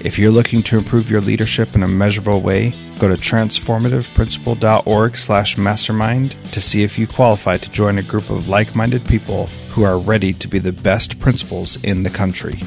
If you're looking to improve your leadership in a measurable way, go to transformativeprincipal.org slash mastermind to see if you qualify to join a group of like-minded people who are ready to be the best principals in the country.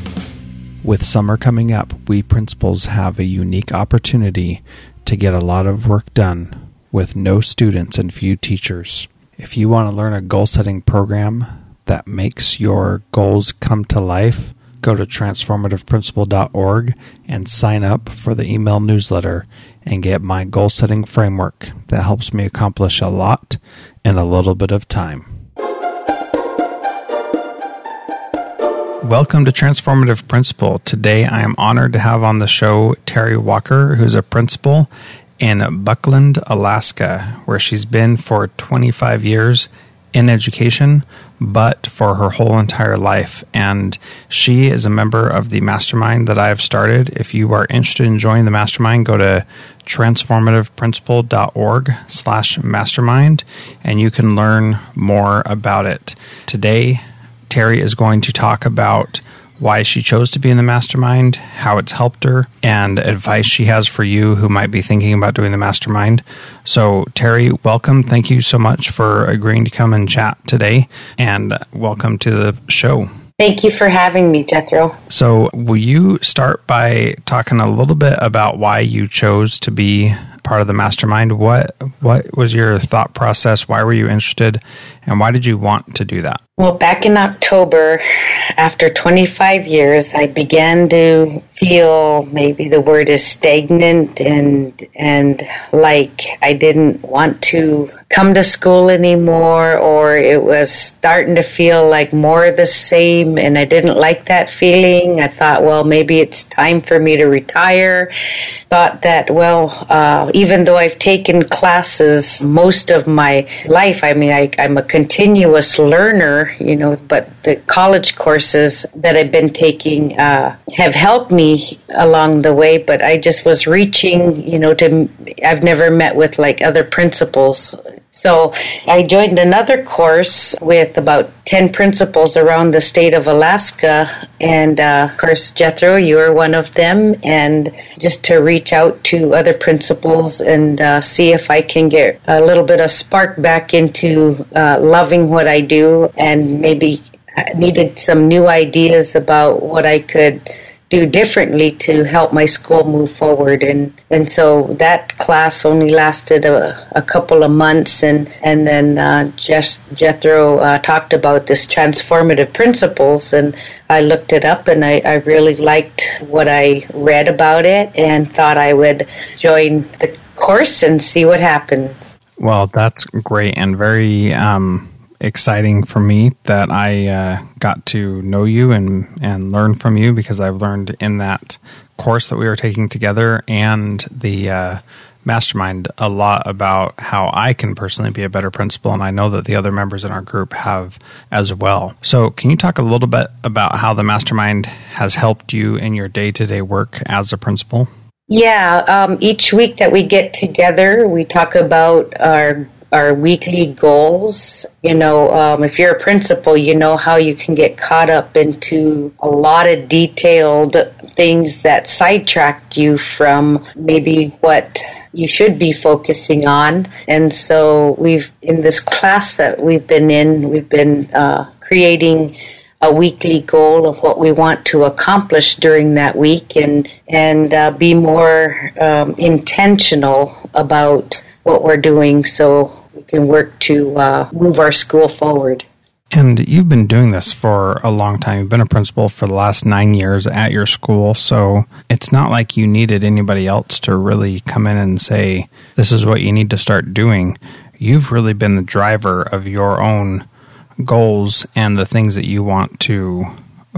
With summer coming up, we principals have a unique opportunity to get a lot of work done with no students and few teachers. If you want to learn a goal setting program that makes your goals come to life, go to transformativeprincipal.org and sign up for the email newsletter and get my goal setting framework that helps me accomplish a lot in a little bit of time. Welcome to Transformative Principal. Today I am honored to have on the show Terri Walker, who's a principal in Buckland, Alaska, where she's been for 25 years in education, but for her whole entire life. And she is a member of the mastermind that I have started. If you are interested in joining the mastermind, go to transformativeprincipal.org slash mastermind and you can learn more about it. Today, Terri is going to talk about why she chose to be in the mastermind, how it's helped her, and advice she has for you who might be thinking about doing the mastermind. So, Terri, welcome. Thank you so much for agreeing to come and chat today, and welcome to the show. Thank you for having me, Jethro. So, will you start by talking a little bit about why you chose to be part of the mastermind? What what was your thought process? Why were you interested, and why did you want to do that? Well, back in October, after 25 years, I began to feel maybe the word is stagnant and and like I didn't want to come to school anymore or it was starting to feel like more of the same and I didn't like that feeling. I thought, well, maybe it's time for me to retire. Thought that, well, uh, even though I've taken classes most of my life, I mean, I, I'm a continuous learner, you know, but the college courses that I've been taking uh, have helped me along the way, but I just was reaching, you know, to, I've never met with like other principals so I joined another course with about 10 principals around the state of Alaska. And uh, of course, Jethro, you are one of them. And just to reach out to other principals and uh, see if I can get a little bit of spark back into uh, loving what I do and maybe needed some new ideas about what I could do differently to help my school move forward. And and so that class only lasted a, a couple of months. And and then uh, Jethro uh, talked about this transformative principles. And I looked it up and I, I really liked what I read about it and thought I would join the course and see what happens. Well, that's great and very um, exciting for me that I uh, got to know you and, and learn from you because I've learned in that course that we were taking together and the uh, mastermind a lot about how I can personally be a better principal, and I know that the other members in our group have as well. So, can you talk a little bit about how the mastermind has helped you in your day to day work as a principal? Yeah, um, each week that we get together, we talk about our our weekly goals. You know, um, if you're a principal, you know how you can get caught up into a lot of detailed things that sidetrack you from maybe what you should be focusing on. And so we've, in this class that we've been in, we've been uh, creating a weekly goal of what we want to accomplish during that week and and uh, be more um, intentional about what we're doing so we can work to uh, move our school forward. And you've been doing this for a long time. You've been a principal for the last nine years at your school. So it's not like you needed anybody else to really come in and say, this is what you need to start doing. You've really been the driver of your own goals and the things that you want to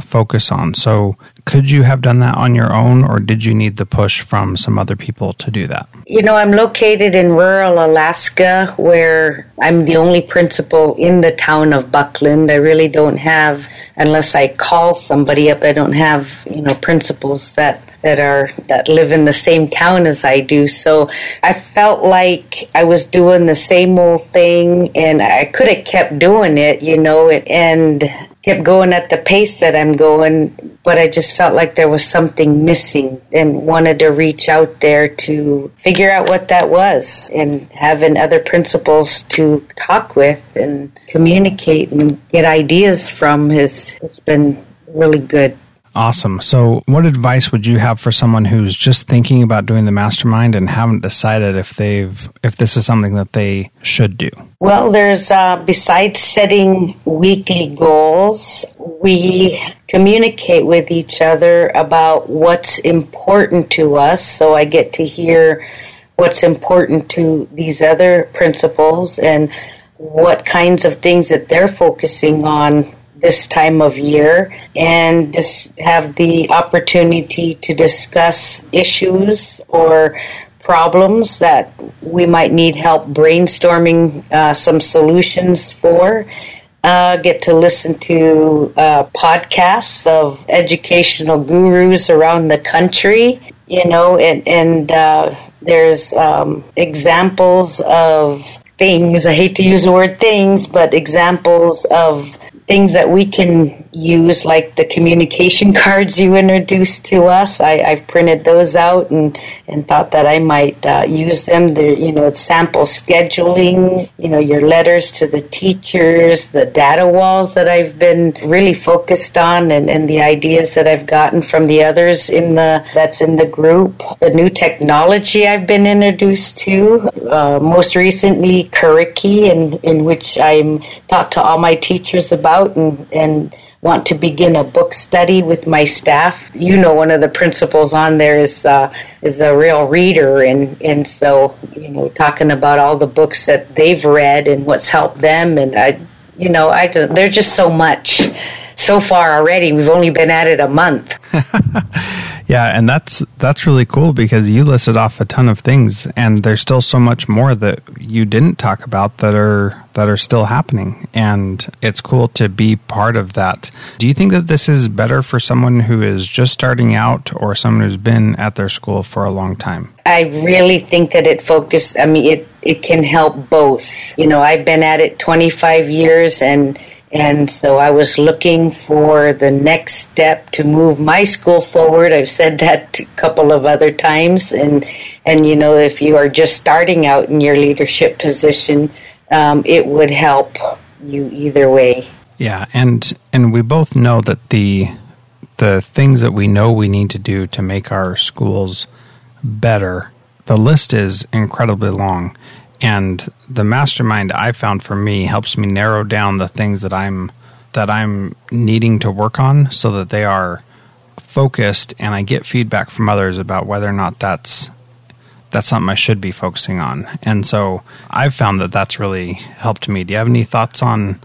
focus on. So, could you have done that on your own, or did you need the push from some other people to do that? You know, I'm located in rural Alaska where I'm the only principal in the town of Buckland. I really don't have, unless I call somebody up, I don't have, you know, principals that that are that live in the same town as I do. So I felt like I was doing the same old thing, and I could have kept doing it, you know, and kept going at the pace that I'm going, but I just felt like there was something missing and wanted to reach out there to figure out what that was and having other principals to talk with and communicate and get ideas from has it's been really good. Awesome. So, what advice would you have for someone who's just thinking about doing the mastermind and haven't decided if they've if this is something that they should do? Well, there's uh, besides setting weekly goals, we communicate with each other about what's important to us. So I get to hear what's important to these other principals and what kinds of things that they're focusing on this time of year and just have the opportunity to discuss issues or problems that we might need help brainstorming uh, some solutions for. Uh, get to listen to uh, podcasts of educational gurus around the country, you know, and, and uh, there's um, examples of things. I hate to use the word things, but examples of things that we can use, like the communication cards you introduced to us. I, have printed those out and, and thought that I might uh, use them. The you know sample scheduling, you know your letters to the teachers, the data walls that I've been really focused on, and, and the ideas that I've gotten from the others in the that's in the group. The new technology I've been introduced to, uh, most recently Curriki, in in which I'm taught to all my teachers about and and want to begin a book study with my staff. You know, one of the principals on there is uh, is a real reader, and and so you know, talking about all the books that they've read and what's helped them, and I, you know, I there's just so much so far already. We've only been at it a month. yeah, and that's that's really cool because you listed off a ton of things, and there's still so much more that you didn't talk about that are that are still happening, and it's cool to be part of that. Do you think that this is better for someone who is just starting out, or someone who's been at their school for a long time? I really think that it focus. I mean, it it can help both. You know, I've been at it 25 years, and and so I was looking for the next step to move my school forward. I've said that a couple of other times. And, and you know, if you are just starting out in your leadership position, um, it would help you either way. Yeah. And, and we both know that the, the things that we know we need to do to make our schools better, the list is incredibly long. And the mastermind I found for me helps me narrow down the things that I'm that I'm needing to work on so that they are focused and I get feedback from others about whether or not that's that's something I should be focusing on. And so I've found that that's really helped me. Do you have any thoughts on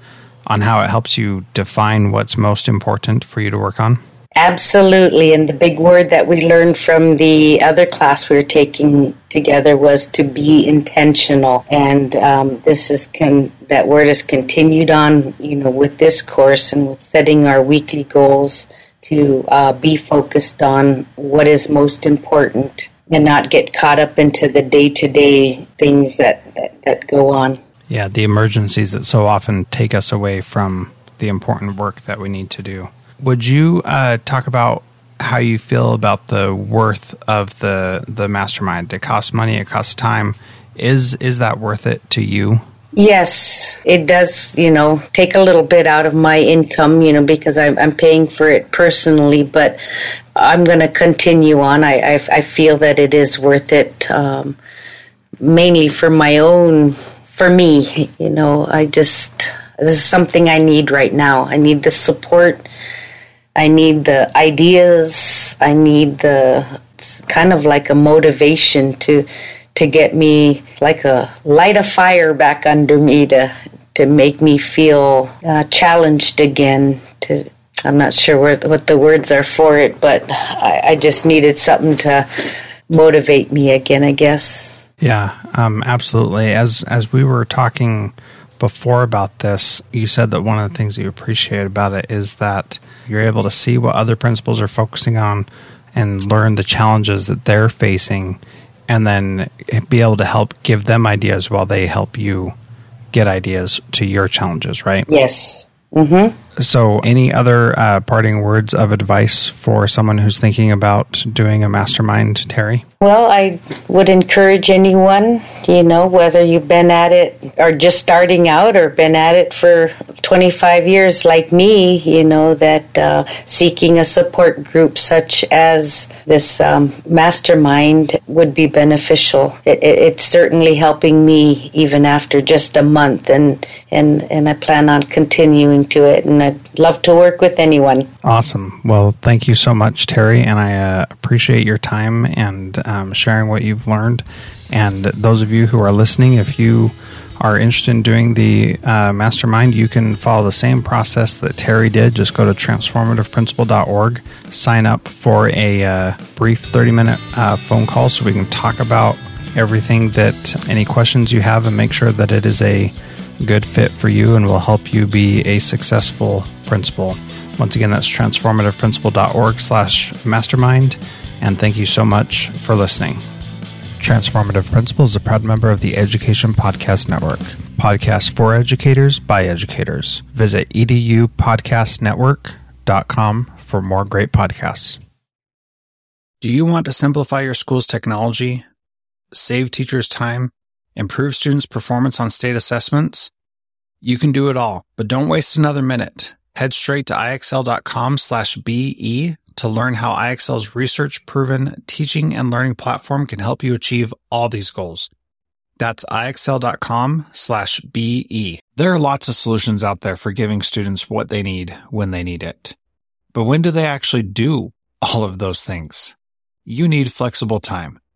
on how it helps you define what's most important for you to work on? Absolutely. And the big word that we learned from the other class we were taking together was to be intentional. And um, this is con- that word is continued on, you know, with this course and with setting our weekly goals to uh, be focused on what is most important and not get caught up into the day to day things that, that, that go on. Yeah, the emergencies that so often take us away from the important work that we need to do. Would you uh, talk about how you feel about the worth of the the mastermind? It costs money, it costs time. Is is that worth it to you? Yes, it does, you know, take a little bit out of my income, you know, because I'm, I'm paying for it personally, but I'm going to continue on. I, I, I, feel that it is worth it, um, mainly for my own, for me, you know, I just, this is something I need right now. I need the support. I need the ideas. I need the, kind of like a motivation to, to get me like a light a fire back under me to to make me feel uh, challenged again. To I'm not sure what what the words are for it, but I, I just needed something to motivate me again. I guess. Yeah, um, absolutely. As as we were talking before about this, you said that one of the things that you appreciate about it is that you're able to see what other principals are focusing on and learn the challenges that they're facing and then be able to help give them ideas while they help you get ideas to your challenges, right? Yes. Mm-hmm. So, any other uh, parting words of advice for someone who's thinking about doing a mastermind, Terri? Well, I would encourage anyone, you know, whether you've been at it or just starting out or been at it for 25 years like me, you know, that uh, seeking a support group such as this um, mastermind would be beneficial. It, it, it's certainly helping me even after just a month, and, and, and I plan on continuing to it. And I'd love to work with anyone. Awesome. Well, thank you so much, Terri, and I uh, appreciate your time and um, sharing what you've learned. And those of you who are listening, if you are interested in doing the uh, mastermind, you can follow the same process that Terri did. Just go to transformativeprincipal.org, sign up for a uh, brief 30 minute uh, phone call so we can talk about everything that any questions you have and make sure that it is a good fit for you and will help you be a successful principal. Once again, that's transformativeprincipal.org slash mastermind. And thank you so much for listening. Transformative Principal is a proud member of the Education Podcast Network. Podcasts for educators by educators. Visit edupodcastnetwork.com for more great podcasts. Do you want to simplify your school's technology, save teachers time, improve students' performance on state assessments? You can do it all, but don't waste another minute. Head straight to ixl.com slash BE to learn how IXL's research proven teaching and learning platform can help you achieve all these goals. That's IXL.com slash BE. There are lots of solutions out there for giving students what they need when they need it. But when do they actually do all of those things? You need flexible time.